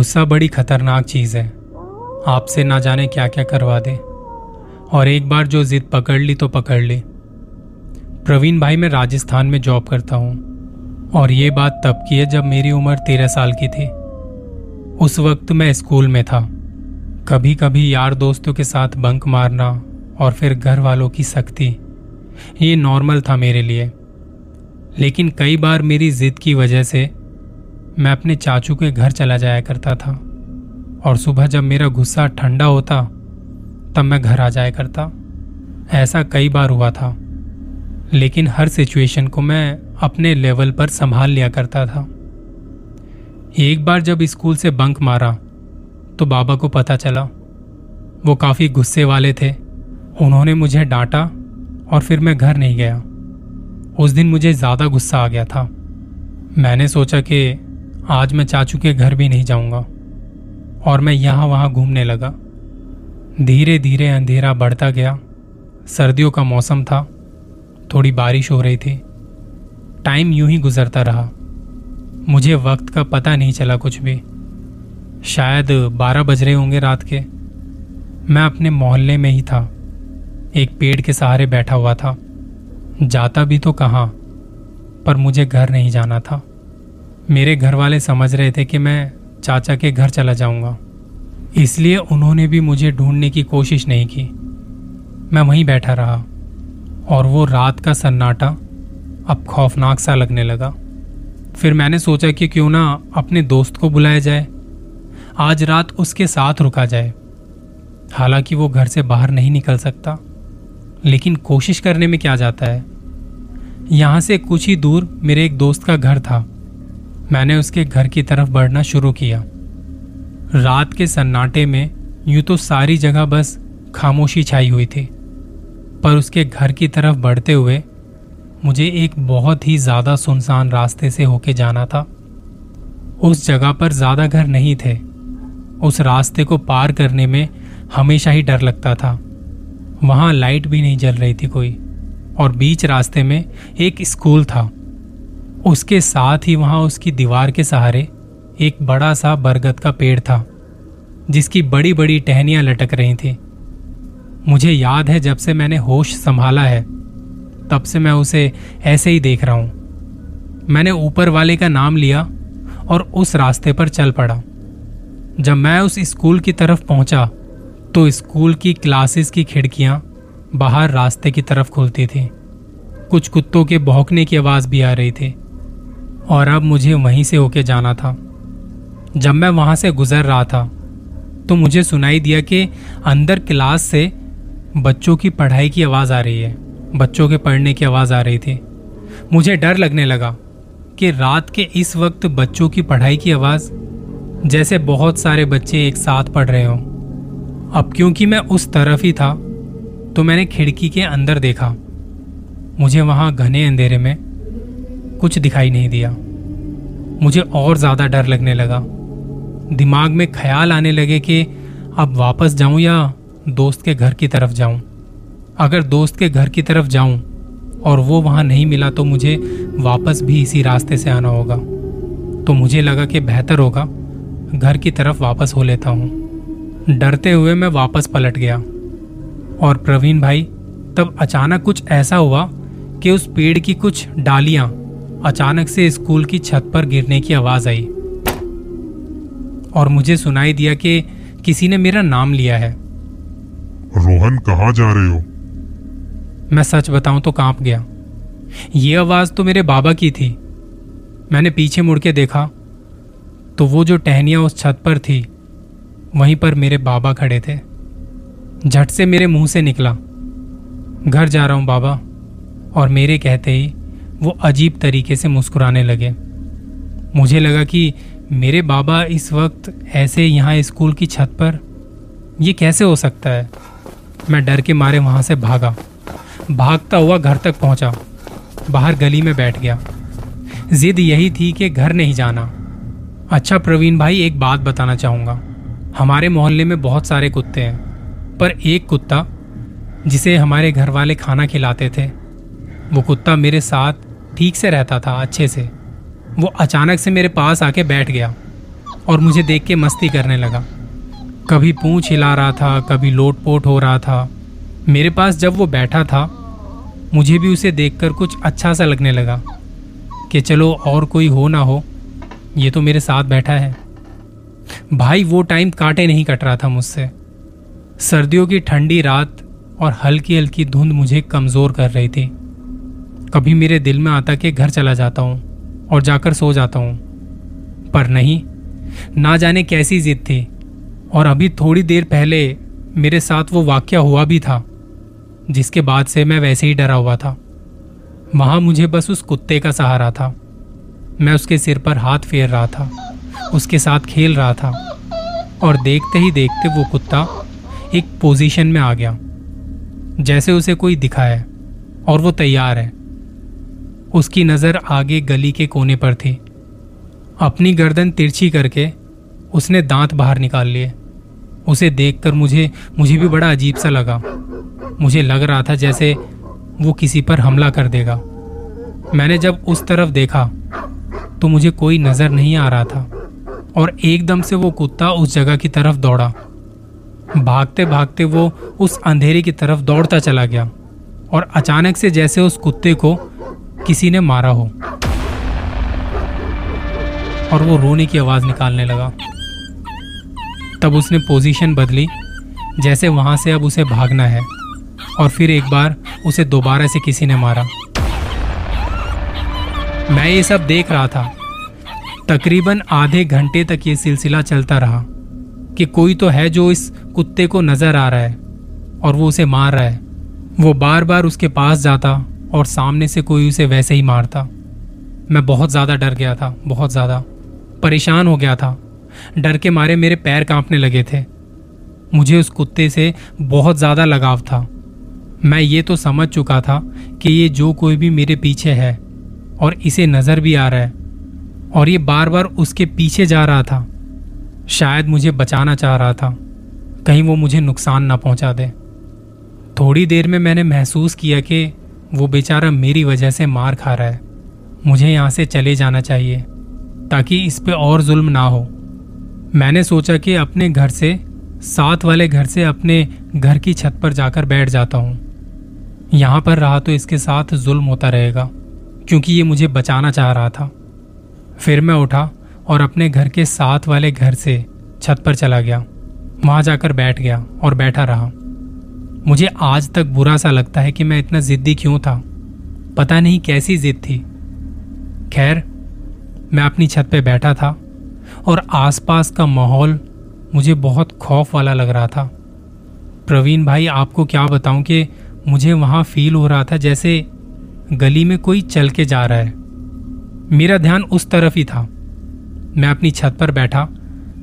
गुस्सा बड़ी खतरनाक चीज़ है। आपसे ना जाने क्या क्या करवा दे। और एक बार जो जिद पकड़ ली तो पकड़ ली। प्रवीण भाई, मैं राजस्थान में जॉब करता हूँ। और ये बात तब की है जब मेरी उम्र तेरह साल की थी। उस वक्त मैं स्कूल में था। कभी कभी यार दोस्तों के साथ बंक मारना और फिर घर वालों की सख्ती, ये नॉर्मल था मेरे लिए। लेकिन कई बार मेरी जिद की वजह से मैं अपने चाचू के घर चला जाया करता था। और सुबह जब मेरा गुस्सा ठंडा होता, तब मैं घर आ जाया करता। ऐसा कई बार हुआ था। लेकिन हर सिचुएशन को मैं अपने लेवल पर संभाल लिया करता था। एक बार जब स्कूल से बंक मारा तो बाबा को पता चला। वो काफ़ी गुस्से वाले थे। उन्होंने मुझे डांटा और फिर मैं घर नहीं गया। उस दिन मुझे ज़्यादा गुस्सा आ गया था। मैंने सोचा कि आज मैं चाचू के घर भी नहीं जाऊँगा। और मैं यहाँ वहाँ घूमने लगा। धीरे धीरे अंधेरा बढ़ता गया। सर्दियों का मौसम था। थोड़ी बारिश हो रही थी। टाइम यूँ ही गुजरता रहा। मुझे वक्त का पता नहीं चला कुछ भी। शायद बारह बज रहे होंगे रात के। मैं अपने मोहल्ले में ही था। एक पेड़ के सहारे बैठा हुआ था। जाता भी तो कहाँ, पर मुझे घर नहीं जाना था। मेरे घर वाले समझ रहे थे कि मैं चाचा के घर चला जाऊँगा। इसलिए उन्होंने भी मुझे ढूँढने की कोशिश नहीं की। मैं वहीं बैठा रहा और वो रात का सन्नाटा अब खौफनाक सा लगने लगा। फिर मैंने सोचा कि क्यों ना अपने दोस्त को बुलाया जाए। आज रात उसके साथ रुका जाए। हालाँकि वो घर से बाहर नहीं निकल सकता, लेकिन कोशिश करने में क्या जाता है? यहाँ से कुछ ही दूर मेरे एक दोस्त का घर था। मैंने उसके घर की तरफ़ बढ़ना शुरू किया। रात के सन्नाटे में यूँ तो सारी जगह बस खामोशी छाई हुई थी, पर उसके घर की तरफ़ बढ़ते हुए मुझे एक बहुत ही ज़्यादा सुनसान रास्ते से होके जाना था। उस जगह पर ज़्यादा घर नहीं थे। उस रास्ते को पार करने में हमेशा ही डर लगता था। वहाँ लाइट भी नहीं जल रही थी कोई, और बीच रास्ते में एक स्कूल था। उसके साथ ही वहाँ उसकी दीवार के सहारे एक बड़ा सा बरगद का पेड़ था, जिसकी बड़ी बड़ी टहनियाँ लटक रही थी। मुझे याद है जब से मैंने होश संभाला है, तब से मैं उसे ऐसे ही देख रहा हूँ। मैंने ऊपर वाले का नाम लिया और उस रास्ते पर चल पड़ा। जब मैं उस स्कूल की तरफ़ पहुँचा तो स्कूल की क्लासेस की खिड़कियाँ बाहर रास्ते की तरफ़ खुलती थी। कुछ कुत्तों के भौंकने की आवाज़ भी आ रही थी। और अब मुझे वहीं से होके जाना था। जब मैं वहाँ से गुजर रहा था तो मुझे सुनाई दिया कि अंदर क्लास से बच्चों की पढ़ाई की आवाज़ आ रही है, बच्चों के पढ़ने की आवाज़ आ रही थी। मुझे डर लगने लगा कि रात के इस वक्त बच्चों की पढ़ाई की आवाज़, जैसे बहुत सारे बच्चे एक साथ पढ़ रहे हों। अब क्योंकि मैं उस तरफ़ ही था तो मैंने खिड़की के अंदर देखा। मुझे वहाँ घने अंधेरे में कुछ दिखाई नहीं दिया। मुझे और ज़्यादा डर लगने लगा। दिमाग में ख्याल आने लगे कि अब वापस जाऊँ या दोस्त के घर की तरफ़ जाऊँ। अगर दोस्त के घर की तरफ़ जाऊँ और वो वहाँ नहीं मिला तो मुझे वापस भी इसी रास्ते से आना होगा। तो मुझे लगा कि बेहतर होगा, घर की तरफ़ वापस हो लेता हूँ। डरते हुए मैं वापस पलट गया। और प्रवीण भाई, तब अचानक कुछ ऐसा हुआ कि उस पेड़ की कुछ डालियाँ अचानक से स्कूल की छत पर गिरने की आवाज़ आई और मुझे सुनाई दिया कि किसी ने मेरा नाम लिया है। रोहन कहाँ जा रहे हो? मैं सच बताऊँ तो काँप गया। ये आवाज़ तो मेरे बाबा की थी। मैंने पीछे मुड़ के देखा तो वो जो टहनिया उस छत पर थी वहीं पर मेरे बाबा खड़े थे। झट से मेरे मुँह से निकला घर जा रहा हूँ बाबा और मेरे कहते ही वो अजीब तरीके से मुस्कुराने लगे। मुझे लगा कि मेरे बाबा इस वक्त ऐसे यहाँ स्कूल की छत पर? ये कैसे हो सकता है? मैं डर के मारे वहाँ से भागा। भागता हुआ घर तक पहुँचा। बाहर गली में बैठ गया। जिद यही थी कि घर नहीं जाना। अच्छा प्रवीण भाई, एक बात बताना चाहूँगा। हमारे मोहल्ले में बहुत सारे कुत्ते हैं, पर एक कुत्ता, जिसे हमारे घर वाले खाना खिलाते थे, वो कुत्ता मेरे साथ ठीक से रहता था, अच्छे से। वो अचानक से मेरे पास आके बैठ गया और मुझे देख के मस्ती करने लगा। कभी पूंछ हिला रहा था, कभी लोटपोट हो रहा था। मेरे पास जब वो बैठा था, मुझे भी उसे देखकर कुछ अच्छा सा लगने लगा कि चलो और कोई हो ना हो, ये तो मेरे साथ बैठा है। भाई, वो टाइम कांटे नहीं कट रहा था मुझसे। सर्दियों की ठंडी रात और हल्की हल्की धुंध मुझे कमज़ोर कर रही थी। कभी मेरे दिल में आता कि घर चला जाता हूँ और जाकर सो जाता हूँ। पर नहीं, ना जाने कैसी जिद थी। और अभी थोड़ी देर पहले मेरे साथ वो वाक्य हुआ भी था, जिसके बाद से मैं वैसे ही डरा हुआ था। वहाँ मुझे बस उस कुत्ते का सहारा था। मैं उसके सिर पर हाथ फेर रहा था, उसके साथ खेल रहा था, और देखते ही देखते वो कुत्ता एक पोजीशन में आ गया, जैसे उसे कोई दिखा है और वो तैयार है। उसकी नज़र आगे गली के कोने पर थी। अपनी गर्दन तिरछी करके उसने दांत बाहर निकाल लिए। उसे देखकर मुझे मुझे भी बड़ा अजीब सा लगा। मुझे लग रहा था जैसे वो किसी पर हमला कर देगा। मैंने जब उस तरफ़ देखा तो मुझे कोई नज़र नहीं आ रहा था और एकदम से वो कुत्ता उस जगह की तरफ़ दौड़ा। भागते भागते वो उस अंधेरे की तरफ़ दौड़ता चला गया और अचानक से जैसे उस कुत्ते को किसी ने मारा हो। और वो रोने की आवाज़ निकालने लगा। तब उसने पोजीशन बदली, जैसे वहाँ से अब उसे भागना है, और फिर एक बार उसे दोबारा से किसी ने मारा। मैं ये सब देख रहा था। तकरीबन आधे घंटे तक ये सिलसिला चलता रहा, कि कोई तो है जो इस कुत्ते को नज़र आ रहा है, और वो उसे मार रहा है। वो बार बार उसके पास जाता और सामने से कोई उसे वैसे ही मारता। मैं बहुत ज़्यादा डर गया था, बहुत ज़्यादा। परेशान हो गया था। डर के मारे मेरे पैर कांपने लगे थे। मुझे उस कुत्ते से बहुत ज़्यादा लगाव था। मैं ये तो समझ चुका था कि ये जो कोई भी मेरे पीछे है और इसे नज़र भी आ रहा है और ये बार बार उसके पीछे जा रहा था। शायद मुझे बचाना चाह रहा था। कहीं वो मुझे नुकसान ना पहुँचा दे। थोड़ी देर में मैंने महसूस किया कि वो बेचारा मेरी वजह से मार खा रहा है। मुझे यहाँ से चले जाना चाहिए, ताकि इस पर और जुल्म ना हो। मैंने सोचा कि अपने घर से, साथ वाले घर से अपने घर की छत पर जाकर बैठ जाता हूँ। यहाँ पर रहा तो इसके साथ जुल्म होता रहेगा, क्योंकि ये मुझे बचाना चाह रहा था। फिर मैं उठा और अपने घर के साथ वाले घर से छत पर चला गया। वहाँ जाकर बैठ गया और बैठा रहा। मुझे आज तक बुरा सा लगता है कि मैं इतना जिद्दी क्यों था? पता नहीं कैसी जिद थी। खैर, मैं अपनी छत पे बैठा था और आसपास का माहौल मुझे बहुत खौफ वाला लग रहा था। प्रवीण भाई, आपको क्या बताऊँ कि मुझे वहाँ फील हो रहा था जैसे गली में कोई चल के जा रहा है। मेरा ध्यान उस तरफ़ ही था। मैं अपनी छत पर बैठा,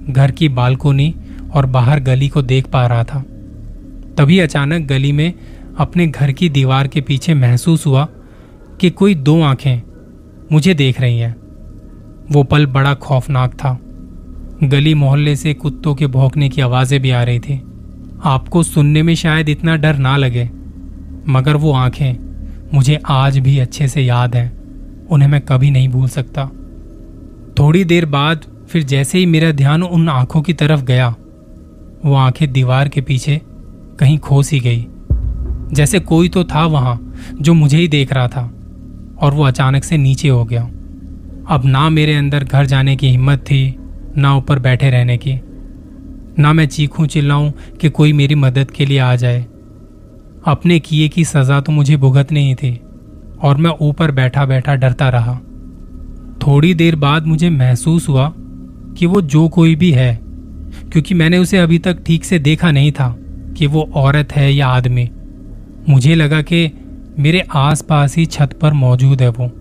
घर की बालकोनी और बाहर गली को देख पा रहा था। तभी अचानक गली में अपने घर की दीवार के पीछे महसूस हुआ कि कोई दो आँखें मुझे देख रही हैं। वो पल बड़ा खौफनाक था। गली मोहल्ले से कुत्तों के भौंकने की आवाज़ें भी आ रही थी। आपको सुनने में शायद इतना डर ना लगे, मगर वो आँखें मुझे आज भी अच्छे से याद हैं। उन्हें मैं कभी नहीं भूल सकता। थोड़ी देर बाद फिर जैसे ही मेरा ध्यान उन आँखों की तरफ़ गया, वो आँखें दीवार के पीछे कहीं खो सी गई। जैसे कोई तो था वहाँ, जो मुझे ही देख रहा था, और वो अचानक से नीचे हो गया। अब ना मेरे अंदर घर जाने की हिम्मत थी, ना ऊपर बैठे रहने की। ना मैं चीखूं चिल्लाऊं कि कोई मेरी मदद के लिए आ जाए। अपने किए की सजा तो मुझे भुगतनी ही थी, और मैं ऊपर बैठा बैठा डरता रहा। थोड़ी देर बाद मुझे महसूस हुआ कि वो जो कोई भी है, क्योंकि मैंने उसे अभी तक ठीक से देखा नहीं था। कि वो औरत है या आदमी। मुझे लगा कि मेरे आसपास ही छत पर मौजूद है वो।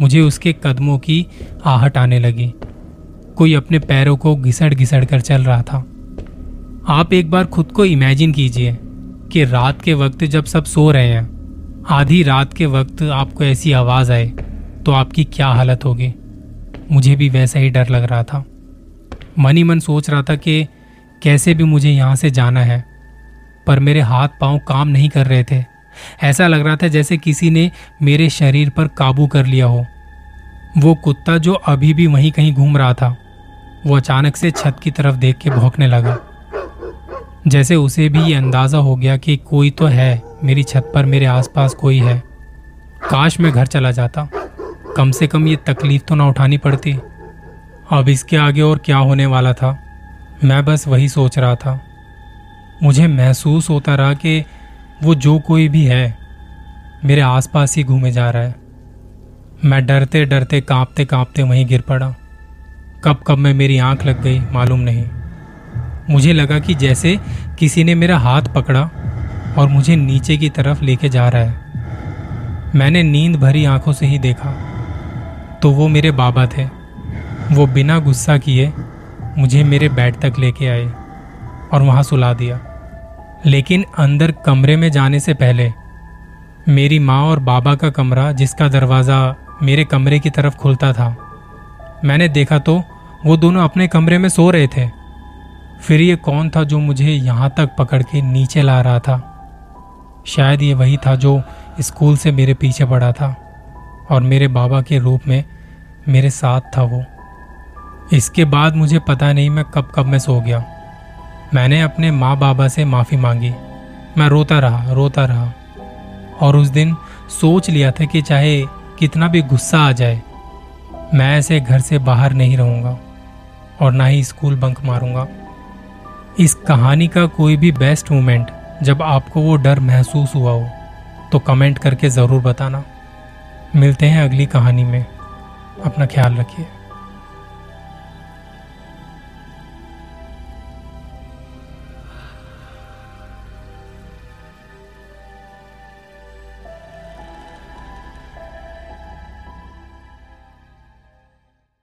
मुझे उसके कदमों की आहट आने लगी। कोई अपने पैरों को घिसड़ घिसड़ कर चल रहा था। आप एक बार खुद को इमेजिन कीजिए कि रात के वक्त जब सब सो रहे हैं, आधी रात के वक्त आपको ऐसी आवाज़ आए तो आपकी क्या हालत होगी? मुझे भी वैसा ही डर लग रहा था। मन ही मन सोच रहा था कि कैसे भी मुझे यहाँ से जाना है। पर मेरे हाथ पाँव काम नहीं कर रहे थे। ऐसा लग रहा था जैसे किसी ने मेरे शरीर पर काबू कर लिया हो। वो कुत्ता जो अभी भी वहीं कहीं घूम रहा था, वो अचानक से छत की तरफ़ देख के भौंकने लगा। जैसे उसे भी ये अंदाज़ा हो गया कि कोई तो है, मेरी छत पर मेरे आसपास कोई है। काश मैं घर चला जाता। कम से कम ये तकलीफ़ तो ना उठानी पड़ती। अब इसके आगे और क्या होने वाला था? मैं बस वही सोच रहा था। मुझे महसूस होता रहा कि वो जो कोई भी है, मेरे आसपास ही घूमे जा रहा है। मैं डरते डरते कांपते कांपते वहीं गिर पड़ा। कब कब में मेरी आँख लग गई, मालूम नहीं। मुझे लगा कि जैसे किसी ने मेरा हाथ पकड़ा और मुझे नीचे की तरफ़ लेके जा रहा है। मैंने नींद भरी आँखों से ही देखा। तो वो मेरे बाबा थे। वो बिना गुस्सा किए मुझे मेरे बेड तक लेके आए और वहाँ सुला दिया। लेकिन अंदर कमरे में जाने से पहले, मेरी माँ और बाबा का कमरा जिसका दरवाज़ा मेरे कमरे की तरफ़ खुलता था, मैंने देखा तो वो दोनों अपने कमरे में सो रहे थे। फिर ये कौन था जो मुझे यहाँ तक पकड़ के नीचे ला रहा था? शायद ये वही था जो स्कूल से मेरे पीछे पड़ा था और मेरे बाबा के रूप में मेरे साथ था वो। इसके बाद मुझे पता नहीं मैं कब कब में सो गया। मैंने अपने माँ बाबा से माफ़ी मांगी। मैं रोता रहा रोता रहा। और उस दिन सोच लिया था कि चाहे कितना भी गुस्सा आ जाए, मैं ऐसे घर से बाहर नहीं रहूँगा और ना ही स्कूल बंक मारूँगा। इस कहानी का कोई भी बेस्ट मोमेंट जब आपको वो डर महसूस हुआ हो तो कमेंट करके ज़रूर बताना। मिलते हैं अगली कहानी में। अपना ख्याल रखिए।